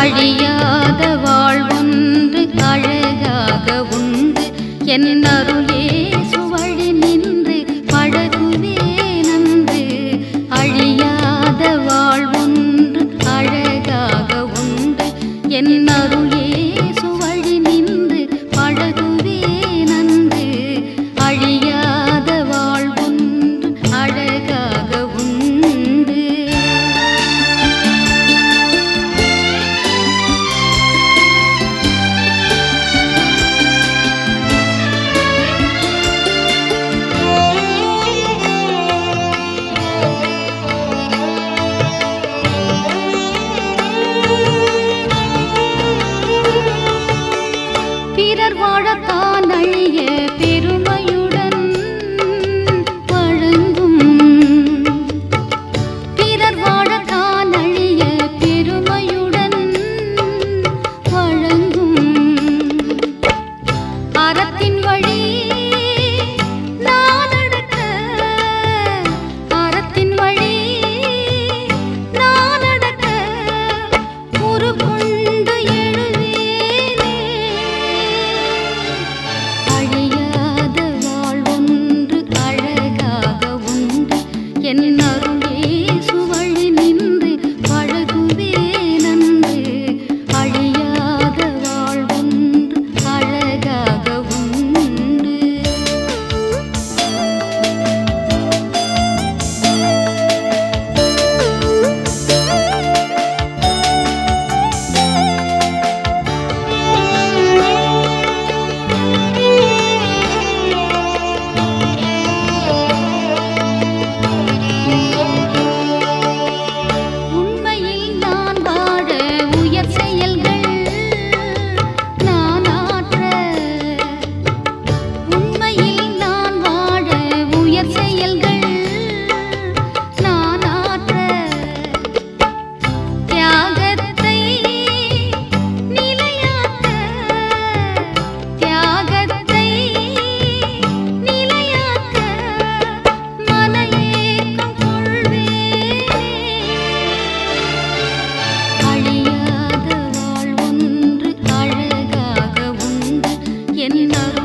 அழியாத வாழ்வொன்று அழகாக உண்டு. என் அருளே சுவழி நின்று பழகுவே நன்று. அழியாத வாழ்வொன்று அழகாக உண்டு. என் அருளே பிறர் வாழத்தான் அழிய பெருமையுள் എന്നറും 甜甜的